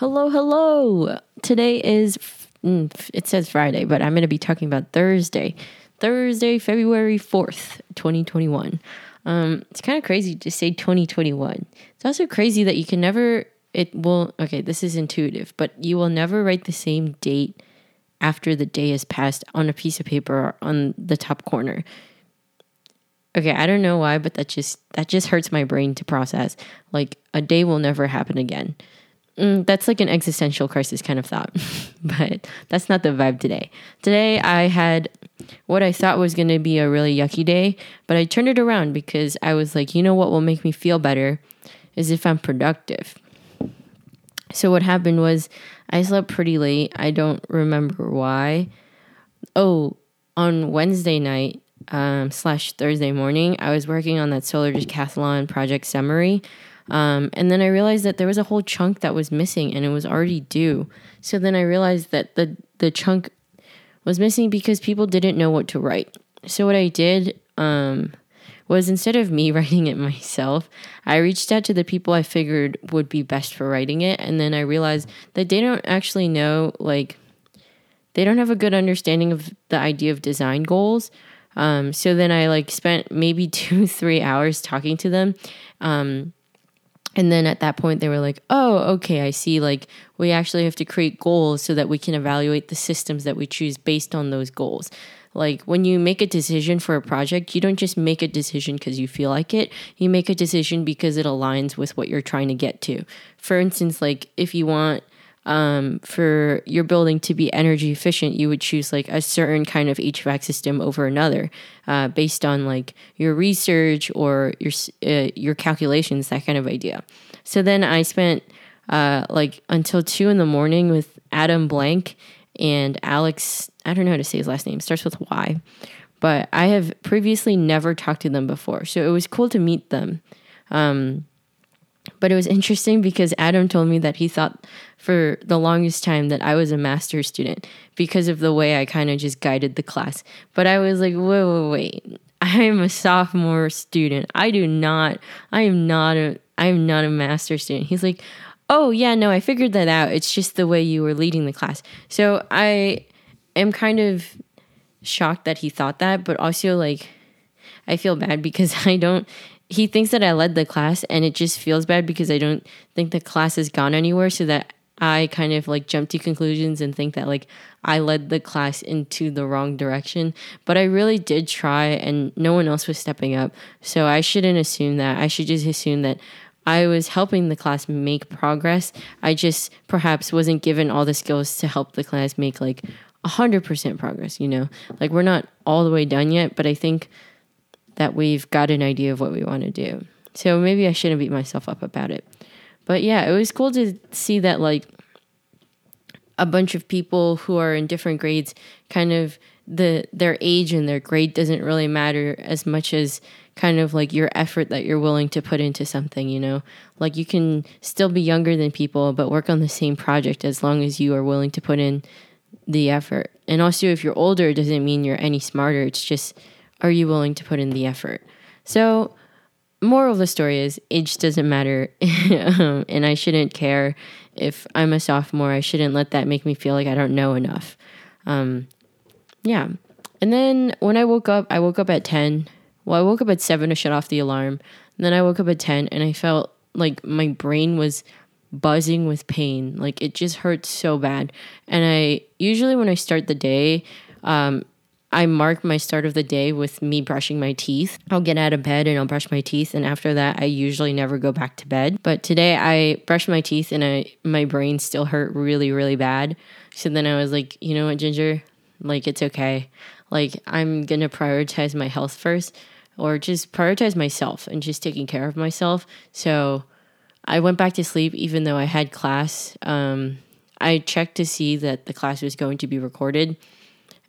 Hello, hello. Today is, mm, it says Friday, but I'm going to be talking about Thursday. Thursday, February 4th, 2021. Um, it's kind of crazy to say 2021. It's also crazy that you can never, it will, okay, this is intuitive, but you will never write the same date after the day has passed on a piece of paper on the top corner. Okay, I don't know why, but that just that just hurts my brain to process. Like a day will never happen again. Mm, that's like an existential crisis kind of thought, but that's not the vibe today. Today I had what I thought was going to be a really yucky day, but I turned it around because I was like, you know what will make me feel better is if I'm productive. So what happened was I slept pretty late. I don't remember why. Oh, on Wednesday night um, slash Thursday morning, I was working on that solar decathlon project summary. Um, and then I realized that there was a whole chunk that was missing and it was already due. So then I realized that the, the chunk was missing because people didn't know what to write. So what I did um, was instead of me writing it myself, I reached out to the people I figured would be best for writing it. And then I realized that they don't actually know, like, they don't have a good understanding of the idea of design goals. Um, so then I like spent maybe two, three hours talking to them. Um, and then at that point, they were like, oh, okay, I see. Like, we actually have to create goals so that we can evaluate the systems that we choose based on those goals. Like, when you make a decision for a project, you don't just make a decision because you feel like it. You make a decision because it aligns with what you're trying to get to. For instance, like, if you want um, for your building to be energy efficient, you would choose like a certain kind of HVAC system over another, uh, based on like your research or your uh, your calculations, that kind of idea. So then I spent uh, like until two in the morning with Adam Blank and Alex. I don't know how to say his last name. Starts with Y, but I have previously never talked to them before, so it was cool to meet them. Um, but it was interesting because Adam told me that he thought for the longest time that I was a master's student because of the way I kind of just guided the class. But I was like, wait, wait, wait. I am a sophomore student. I do not, I am not a, I am not a master's student. He's like, oh, yeah, no, I figured that out. It's just the way you were leading the class. So I am kind of shocked that he thought that, but also like, I feel bad because I don't he thinks that I led the class and it just feels bad because I don't think the class has gone anywhere so that I kind of like jump to conclusions and think that like I led the class into the wrong direction. But I really did try and no one else was stepping up. So I shouldn't assume that. I should just assume that I was helping the class make progress. I just perhaps wasn't given all the skills to help the class make like 100% progress, you know? Like we're not all the way done yet, but I think that we've got an idea of what we want to do. So maybe I shouldn't beat myself up about it. But yeah, it was cool to see that like a bunch of people who are in different grades kind of the their age and their grade doesn't really matter as much as kind of like your effort that you're willing to put into something, you know? Like you can still be younger than people but work on the same project as long as you are willing to put in the effort. And also if you're older it doesn't mean you're any smarter. It's just are you willing to put in the effort? So, moral of the story is age doesn't matter. and I shouldn't care if I'm a sophomore. I shouldn't let that make me feel like I don't know enough. Um, yeah. And then when I woke up, I woke up at 10. Well, I woke up at 7 to shut off the alarm. And then I woke up at 10 and I felt like my brain was buzzing with pain. Like it just hurts so bad. And I usually, when I start the day, um, I mark my start of the day with me brushing my teeth. I'll get out of bed and I'll brush my teeth, and after that, I usually never go back to bed. But today, I brushed my teeth and I my brain still hurt really, really bad. So then I was like, you know what, Ginger, like it's okay. Like I'm gonna prioritize my health first, or just prioritize myself and just taking care of myself. So I went back to sleep even though I had class. Um, I checked to see that the class was going to be recorded,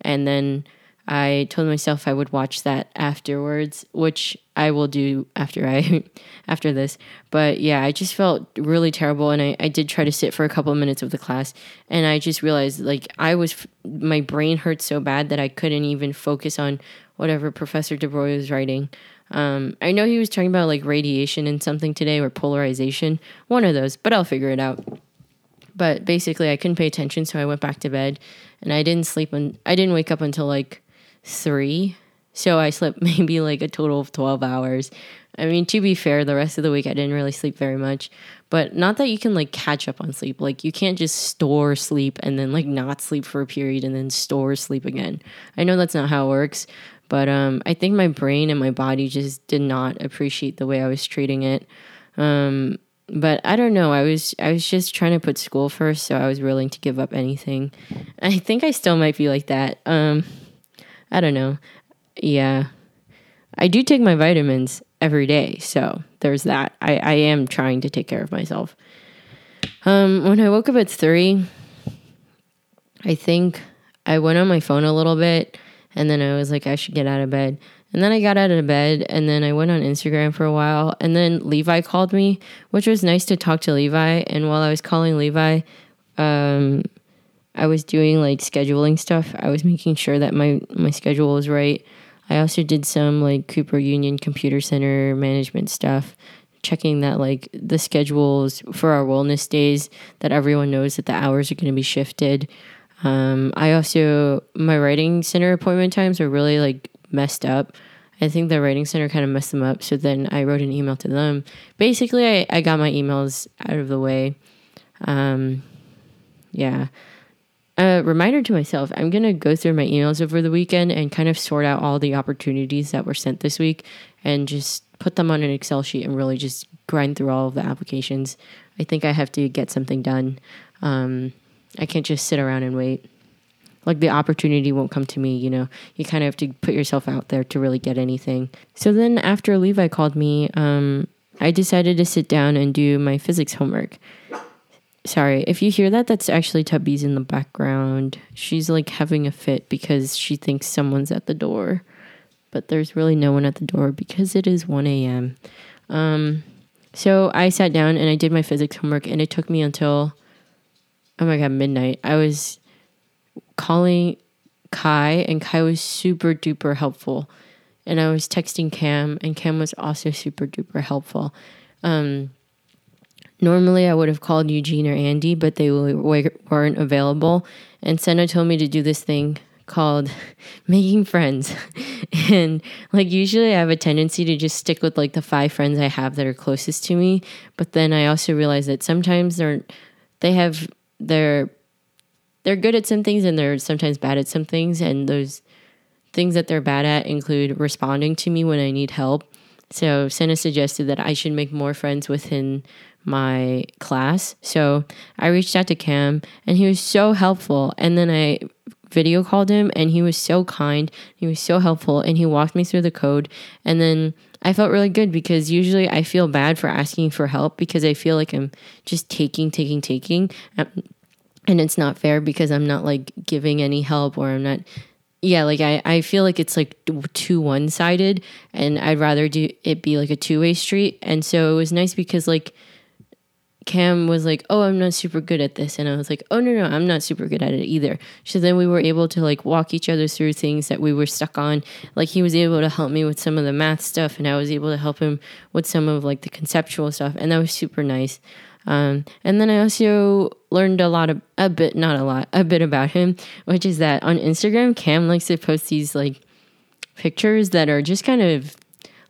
and then I told myself I would watch that afterwards, which I will do after I after this. But yeah, I just felt really terrible and I, I did try to sit for a couple of minutes of the class and I just realized like I was my brain hurt so bad that I couldn't even focus on whatever Professor DeBroy was writing. Um, I know he was talking about like radiation and something today or polarization, one of those, but I'll figure it out. but basically I couldn't pay attention, so I went back to bed, and I didn't sleep. And I didn't wake up until like three, so I slept maybe like a total of twelve hours. I mean, to be fair, the rest of the week I didn't really sleep very much, but not that you can like catch up on sleep. Like you can't just store sleep and then like not sleep for a period and then store sleep again. I know that's not how it works, but um, I think my brain and my body just did not appreciate the way I was treating it. Um, but I don't know. I was I was just trying to put school first, so I was willing to give up anything. I think I still might be like that. Um, I don't know. Yeah, I do take my vitamins every day, so there's that. I I am trying to take care of myself. Um, when I woke up at three, I think I went on my phone a little bit, and then I was like, I should get out of bed. And then I got out of bed and then I went on Instagram for a while. And then Levi called me, which was nice to talk to Levi. And while I was calling Levi, um, I was doing like scheduling stuff. I was making sure that my, my schedule was right. I also did some like Cooper Union Computer Center management stuff, checking that like the schedules for our wellness days, that everyone knows that the hours are going to be shifted. Um, I also, my writing center appointment times are really like messed up. I think the writing center kind of messed them up. So then I wrote an email to them. Basically, I, I got my emails out of the way. Um, yeah. A reminder to myself I'm going to go through my emails over the weekend and kind of sort out all the opportunities that were sent this week and just put them on an Excel sheet and really just grind through all of the applications. I think I have to get something done. Um, I can't just sit around and wait like the opportunity won't come to me, you know. You kind of have to put yourself out there to really get anything. So then after Levi called me, um, I decided to sit down and do my physics homework. Sorry, if you hear that, that's actually Tubby's in the background. She's like having a fit because she thinks someone's at the door. But there's really no one at the door because it is 1 a.m. Um, so I sat down and I did my physics homework, and it took me until, oh my God, midnight. I was calling Kai, and Kai was super duper helpful. And I was texting Cam, and Cam was also super duper helpful. Um, normally, I would have called Eugene or Andy, but they weren't available. And Senna told me to do this thing called making friends. and like usually I have a tendency to just stick with like the five friends I have that are closest to me, but then I also realize that sometimes they're they have their they're good at some things and they're sometimes bad at some things. And those things that they're bad at include responding to me when I need help. So Senna suggested that I should make more friends within my class. So I reached out to Cam and he was so helpful. And then I video called him and he was so kind. He was so helpful and he walked me through the code. And then I felt really good because usually I feel bad for asking for help because I feel like I'm just taking, taking, taking um, and it's not fair because I'm not like giving any help or I'm not yeah like I, I feel like it's like too one-sided and I'd rather do it be like a two-way street and so it was nice because like Cam was like, "Oh, I'm not super good at this," and I was like, "Oh no, no, I'm not super good at it either." So then we were able to like walk each other through things that we were stuck on. Like he was able to help me with some of the math stuff, and I was able to help him with some of like the conceptual stuff, and that was super nice. Um, and then I also learned a lot of a bit, not a lot, a bit about him, which is that on Instagram, Cam likes to post these like pictures that are just kind of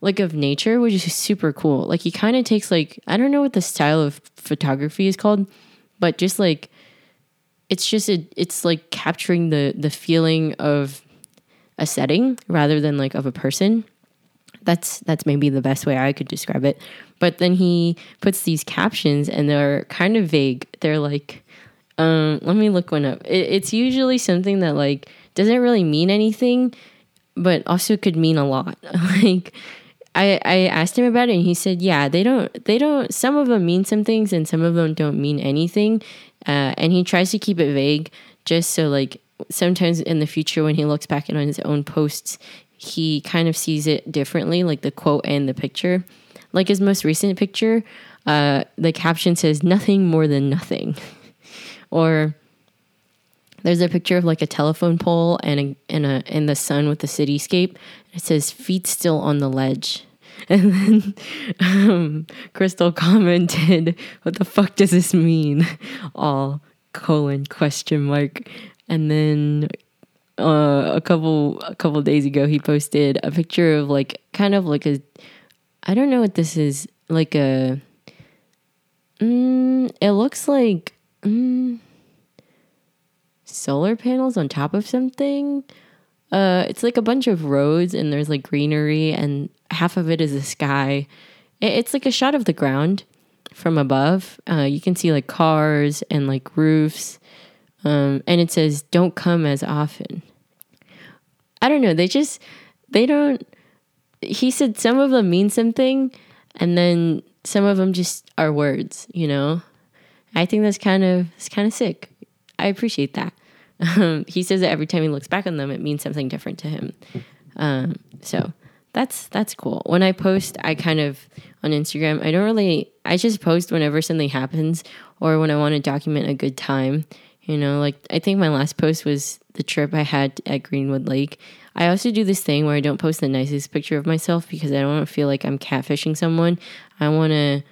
like of nature, which is super cool. Like he kind of takes like I don't know what the style of photography is called, but just like it's just a, it's like capturing the the feeling of a setting rather than like of a person. That's that's maybe the best way I could describe it. But then he puts these captions and they're kind of vague. They're like, um, let me look one up. It, it's usually something that like doesn't really mean anything, but also could mean a lot. like I, I asked him about it and he said, yeah, they don't, they don't, some of them mean some things and some of them don't mean anything. Uh, and he tries to keep it vague just so like sometimes in the future when he looks back on his own posts, he kind of sees it differently, like the quote and the picture. Like his most recent picture, uh, the caption says nothing more than nothing. or there's a picture of like a telephone pole and a a in the sun with the cityscape. It says feet still on the ledge. And then um, Crystal commented, What the fuck does this mean? All colon question mark. And then uh, a couple a couple days ago he posted a picture of like kind of like a I don't know what this is like a mm, it looks like mm, solar panels on top of something uh it's like a bunch of roads and there's like greenery and half of it is the sky it's like a shot of the ground from above uh you can see like cars and like roofs um and it says don't come as often I don't know. They just they don't. He said some of them mean something, and then some of them just are words. You know, I think that's kind of it's kind of sick. I appreciate that. Um, he says that every time he looks back on them, it means something different to him. Um, so that's that's cool. When I post, I kind of on Instagram, I don't really. I just post whenever something happens or when I want to document a good time. You know, like I think my last post was the trip I had at Greenwood Lake. I also do this thing where I don't post the nicest picture of myself because I don't want to feel like I'm catfishing someone. I want to,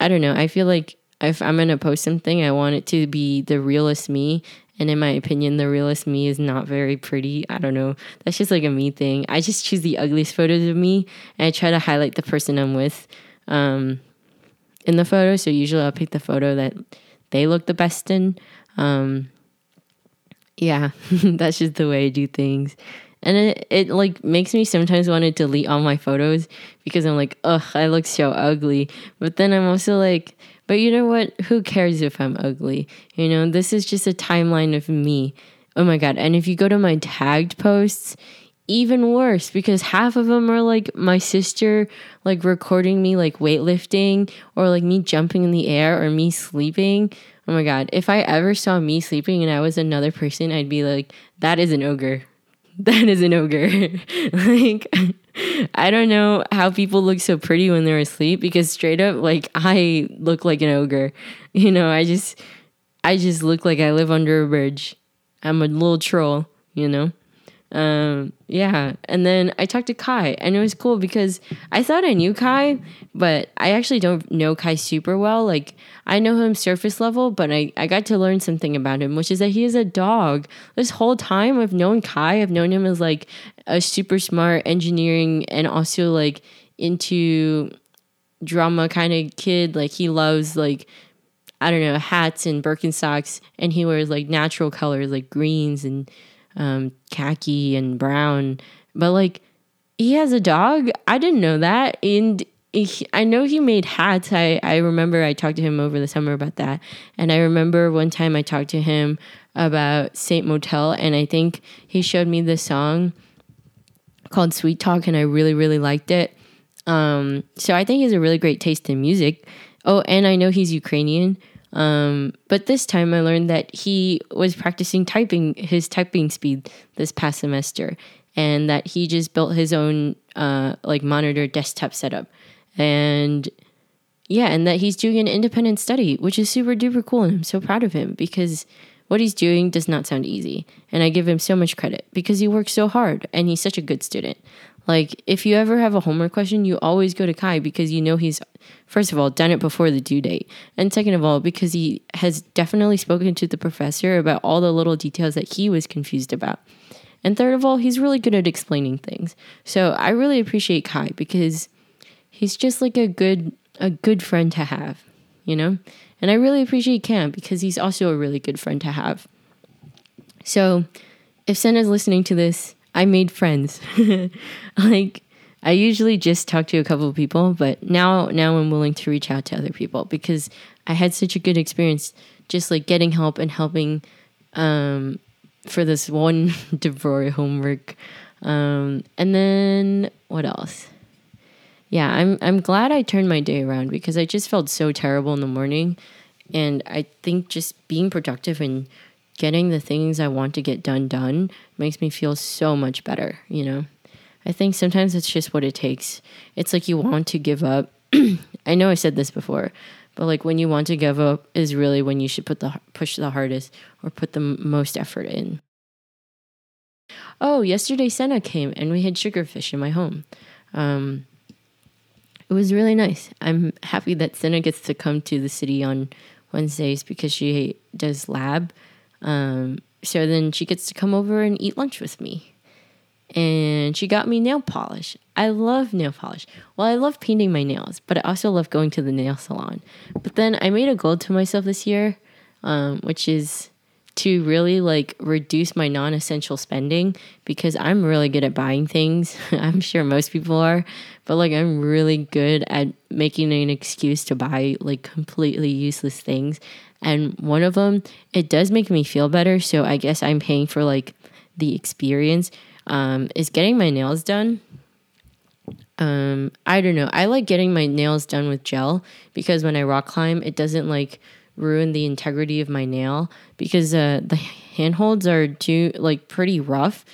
I don't know, I feel like if I'm going to post something, I want it to be the realest me. And in my opinion, the realest me is not very pretty. I don't know. That's just like a me thing. I just choose the ugliest photos of me and I try to highlight the person I'm with um, in the photo. So usually I'll pick the photo that they look the best in. Um, yeah, that's just the way I do things. And it, it like makes me sometimes want to delete all my photos because I'm like, ugh, I look so ugly. But then I'm also like, but you know what? Who cares if I'm ugly? You know, this is just a timeline of me. Oh my God. And if you go to my tagged posts, even worse because half of them are like my sister like recording me like weightlifting or like me jumping in the air or me sleeping Oh my god, if I ever saw me sleeping and I was another person, I'd be like, that is an ogre. That is an ogre. like I don't know how people look so pretty when they're asleep because straight up like I look like an ogre. You know, I just I just look like I live under a bridge. I'm a little troll, you know. Um, yeah. And then I talked to Kai, and it was cool because I thought I knew Kai, but I actually don't know Kai super well. Like, I know him surface level, but I, I got to learn something about him, which is that he is a dog. This whole time I've known Kai, I've known him as like a super smart engineering and also like into drama kind of kid. Like, he loves like, I don't know, hats and Birkenstocks, and he wears like natural colors like greens and um, khaki and brown. But like, he has a dog. I didn't know that. And he, I know he made hats. I, I remember I talked to him over the summer about that. And I remember one time I talked to him about Saint Motel. And I think he showed me this song called Sweet Talk. And I really, really liked it. Um, so I think he has a really great taste in music. Oh, and I know he's Ukrainian. Um, but this time I learned that he was practicing typing his typing speed this past semester and that he just built his own uh, like monitor desktop setup. And yeah, and that he's doing an independent study, which is super duper cool. And I'm so proud of him because what he's doing does not sound easy. And I give him so much credit because he works so hard and he's such a good student. Like, if you ever have a homework question, you always go to Kai because you know he's, first of all, done it before the due date. And second of all, because he has definitely spoken to the professor about all the little details that he was confused about. And third of all, he's really good at explaining things. So I really appreciate Kai because he's just like a good a good friend to have, you know? And I really appreciate Cam because he's also a really good friend to have. So if Senna's listening to this, I made friends. like I usually just talk to a couple of people, but now now I'm willing to reach out to other people because I had such a good experience just like getting help and helping um, for this one DeVry homework. Um, and then what else? Yeah, I'm I'm glad I turned my day around because I just felt so terrible in the morning and I think just being productive and getting the things I want to get done done makes me feel so much better, you know? I think sometimes it's just what it takes. It's like you want to give up. I know I said this before, but like when you want to give up is really when you should put the push the hardest or put the most effort in. Oh, yesterday Senna came and we had sugarfish in my home. Um, it was really nice. I'm happy that Senna gets to come to the city on Wednesdays because she does lab. Um, so then she gets to come over and eat lunch with me. And she got me nail polish. I love nail polish. Well, I love painting my nails, but I also love going to the nail salon. But then I made a goal to myself this year, um, which is to really like reduce my non-essential spending because I'm really good at buying things. I'm sure most people are, but like I'm really good at making an excuse to buy like completely useless things. And one of them, it does make me feel better, so I guess I'm paying for like the experience um, is getting my nails done. Um, I don't know. I like getting my nails done with gel because when I rock climb, it doesn't like ruin the integrity of my nail because uh, the handholds are too like pretty rough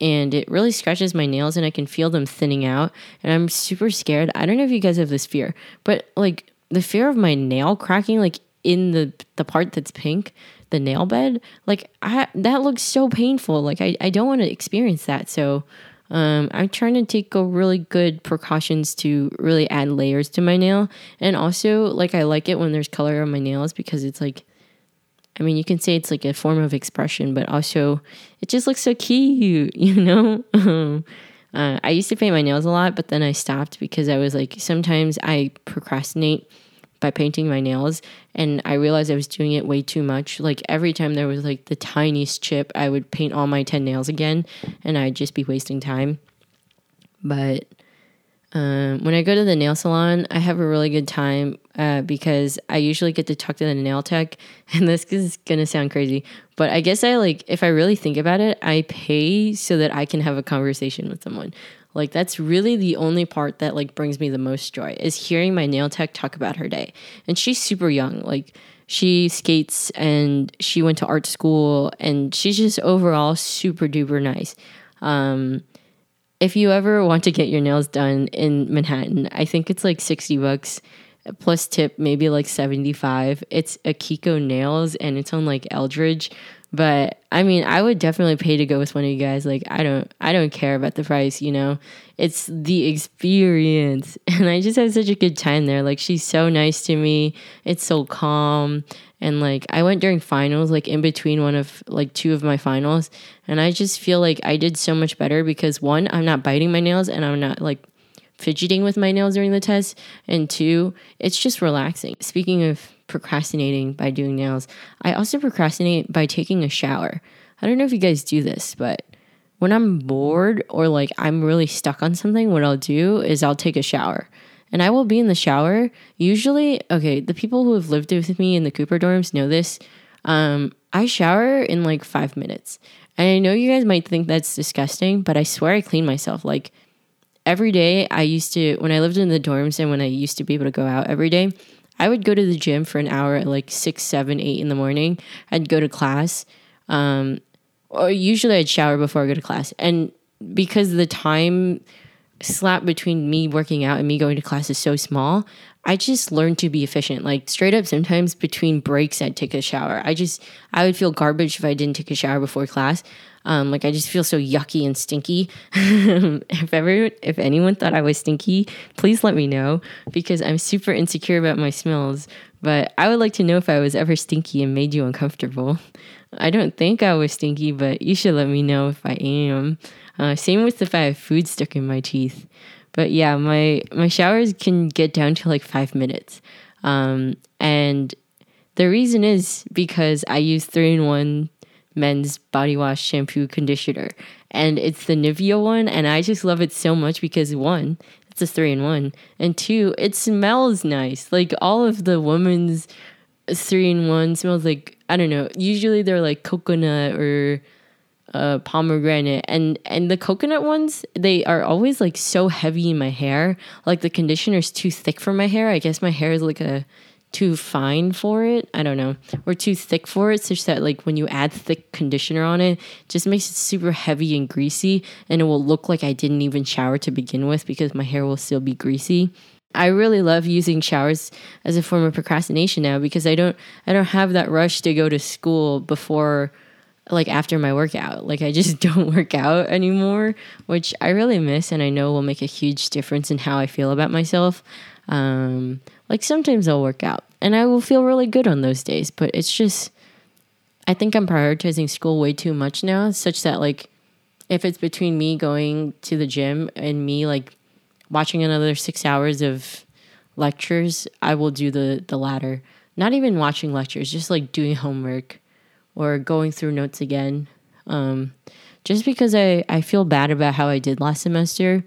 and it really scratches my nails and I can feel them thinning out and I'm super scared. I don't know if you guys have this fear, but like the fear of my nail cracking like in the the part that's pink, the nail bed, like I that looks so painful. Like I, I don't want to experience that. So um, I'm trying to take a really good precautions to really add layers to my nail. And also, like, I like it when there's color on my nails because it's like, I mean, you can say it's like a form of expression, but also it just looks so cute, you know? uh, I used to paint my nails a lot, but then I stopped because I was like, sometimes I procrastinate by painting my nails and I realized I was doing it way too much. Like every time there was like the tiniest chip, I would paint all my 10 nails again and I'd just be wasting time. But um, when I go to the nail salon, I have a really good time uh, because I usually get to talk to the nail tech. And this is gonna sound crazy, but I guess I like, if I really think about it, I pay so that I can have a conversation with someone. Like that's really the only part that like brings me the most joy is hearing my nail tech talk about her day. And she's super young. Like she skates and she went to art school and she's just overall super duper nice. Um, if you ever want to get your nails done in Manhattan, I think it's like 60 bucks plus tip, maybe like 75. It's Akiko Nails and it's on like Eldridge. But I mean, I would definitely pay to go with one of you guys. Like, I don't, I don't care about the price. You know, it's the experience, and I just had such a good time there. Like, she's so nice to me. It's so calm, and like, I went during finals, like in between one of like two of my finals, and I just feel like I did so much better because one, I'm not biting my nails, and I'm not like fidgeting with my nails during the test, and two, it's just relaxing. Speaking of procrastinating by doing nails. I also procrastinate by taking a shower. I don't know if you guys do this, but when I'm bored or like I'm really stuck on something, what I'll do is I'll take a shower. And I will be in the shower. Usually, okay, the people who have lived with me in the Cooper dorms know this. Um, I shower in like five minutes. And I know you guys might think that's disgusting, but I swear I clean myself. Like every day, I used to, when I lived in the dorms and when I used to be able to go out every day, I would go to the gym for an hour at like six, seven, eight in the morning. I'd go to class. Um, or usually I'd shower before I go to class. And because the time slap between me working out and me going to class is so small, I just learned to be efficient. Like straight up, sometimes between breaks, I'd take a shower. I just, I would feel garbage if I didn't take a shower before class. Um, like I just feel so yucky and stinky. if ever, if anyone thought I was stinky, please let me know because I'm super insecure about my smells. But I would like to know if I was ever stinky and made you uncomfortable. I don't think I was stinky, but you should let me know if I am. Uh, same with if I have food stuck in my teeth. But yeah, my my showers can get down to like five minutes, um, and the reason is because I use three in one men's body wash, shampoo, conditioner. And it's the Nivea one. And I just love it so much because one, it's a three in one. And two, it smells nice. Like all of the women's three in one smells like, I don't know, usually they're like coconut or uh, pomegranate and and the coconut ones they are always like so heavy in my hair like the conditioner is too thick for my hair i guess my hair is like a too fine for it. I don't know. Or too thick for it, such that like when you add thick conditioner on it, it just makes it super heavy and greasy and it will look like I didn't even shower to begin with because my hair will still be greasy. I really love using showers as a form of procrastination now because I don't I don't have that rush to go to school before like after my workout. Like I just don't work out anymore, which I really miss and I know will make a huge difference in how I feel about myself. Um, like sometimes I'll work out and I will feel really good on those days, but it's just I think I'm prioritizing school way too much now, such that like if it's between me going to the gym and me like watching another six hours of lectures, I will do the the latter. Not even watching lectures, just like doing homework or going through notes again. Um, just because I, I feel bad about how I did last semester.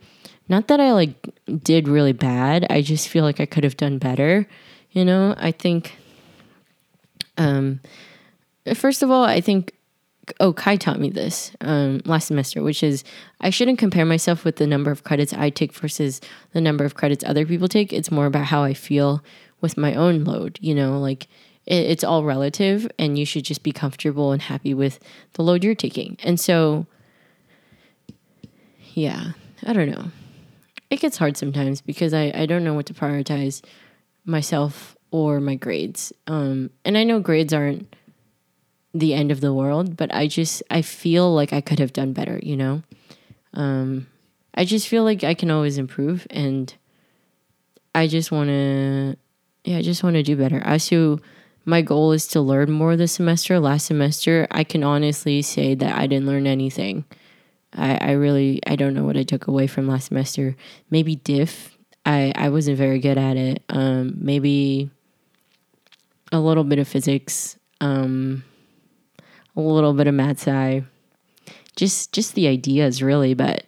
Not that I like did really bad. I just feel like I could have done better. You know, I think um first of all, I think oh kai taught me this um, last semester which is i shouldn't compare myself with the number of credits i take versus the number of credits other people take it's more about how i feel with my own load you know like it's all relative and you should just be comfortable and happy with the load you're taking and so yeah i don't know it gets hard sometimes because i, I don't know what to prioritize myself or my grades um, and i know grades aren't the end of the world, but I just I feel like I could have done better, you know? Um I just feel like I can always improve and I just want to yeah, I just want to do better. I to my goal is to learn more this semester. Last semester, I can honestly say that I didn't learn anything. I, I really I don't know what I took away from last semester. Maybe diff. I, I wasn't very good at it. Um, maybe a little bit of physics. Um, a little bit of math sci, just just the ideas really. But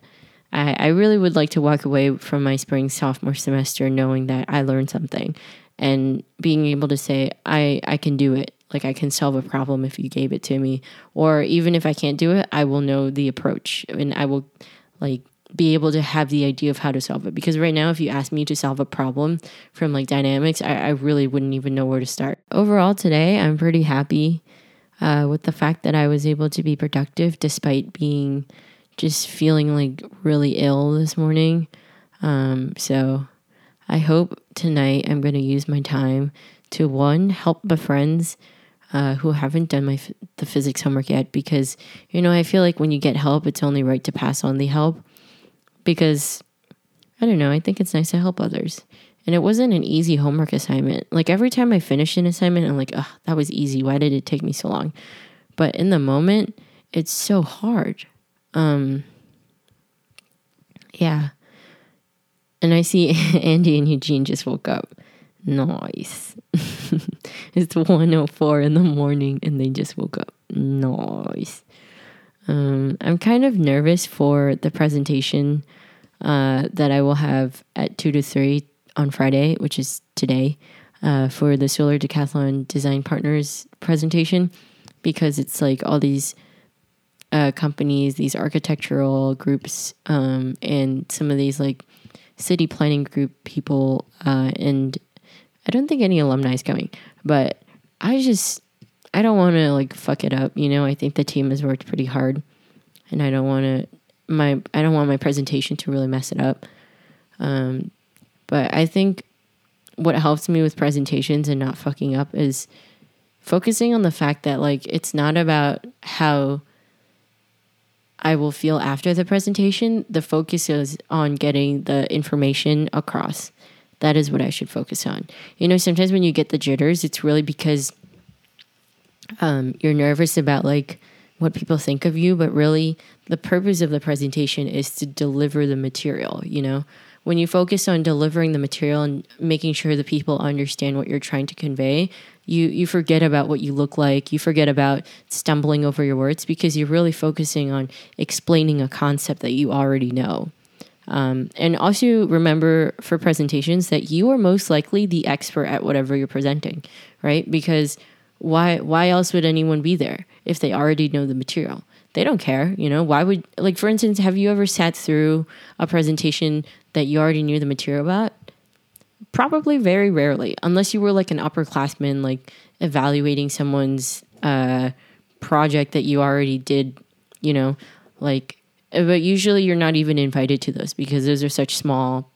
I, I really would like to walk away from my spring sophomore semester knowing that I learned something and being able to say I I can do it. Like I can solve a problem if you gave it to me, or even if I can't do it, I will know the approach and I will like be able to have the idea of how to solve it. Because right now, if you ask me to solve a problem from like dynamics, I, I really wouldn't even know where to start. Overall, today, I'm pretty happy uh, with the fact that I was able to be productive despite being just feeling like really ill this morning. Um, so I hope tonight I'm going to use my time to one help my friends uh, who haven't done my the physics homework yet because you know I feel like when you get help, it's only right to pass on the help because I don't know. I think it's nice to help others. And it wasn't an easy homework assignment. Like every time I finish an assignment, I'm like, oh, that was easy. Why did it take me so long? But in the moment, it's so hard. Um, yeah. And I see Andy and Eugene just woke up. Nice. it's 104 in the morning and they just woke up. Nice. Um, I'm kind of nervous for the presentation uh, that I will have at 2 to 3 on Friday, which is today, uh, for the Solar Decathlon Design Partners presentation because it's like all these uh, companies, these architectural groups, um, and some of these like city planning group people. Uh, and I don't think any alumni is coming, but I just I don't want to like fuck it up. You know, I think the team has worked pretty hard, and I don't want to my I don't want my presentation to really mess it up. Um, but I think what helps me with presentations and not fucking up is focusing on the fact that like it's not about how I will feel after the presentation. The focus is on getting the information across. That is what I should focus on. You know, sometimes when you get the jitters, it's really because um, you're nervous about like what people think of you, but really the purpose of the presentation is to deliver the material, you know? When you focus on delivering the material and making sure the people understand what you're trying to convey, you you forget about what you look like. You forget about stumbling over your words because you're really focusing on explaining a concept that you already know. Um, and also remember for presentations that you are most likely the expert at whatever you're presenting, right? Because why why else would anyone be there if they already know the material? They don't care, you know. Why would like for instance, have you ever sat through a presentation that you already knew the material about? Probably very rarely, unless you were like an upperclassman, like evaluating someone's uh, project that you already did, you know, like. But usually, you're not even invited to those because those are such small,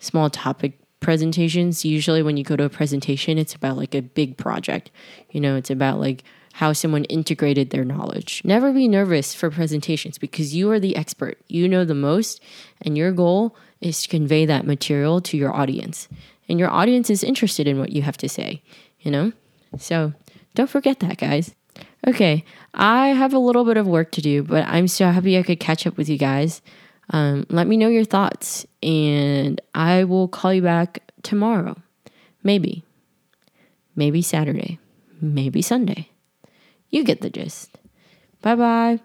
small topic presentations. Usually, when you go to a presentation, it's about like a big project. You know, it's about like how someone integrated their knowledge. Never be nervous for presentations because you are the expert. You know the most, and your goal is to convey that material to your audience. And your audience is interested in what you have to say, you know? So don't forget that, guys. Okay, I have a little bit of work to do, but I'm so happy I could catch up with you guys. Um, let me know your thoughts, and I will call you back tomorrow. Maybe. Maybe Saturday. Maybe Sunday. You get the gist. Bye bye.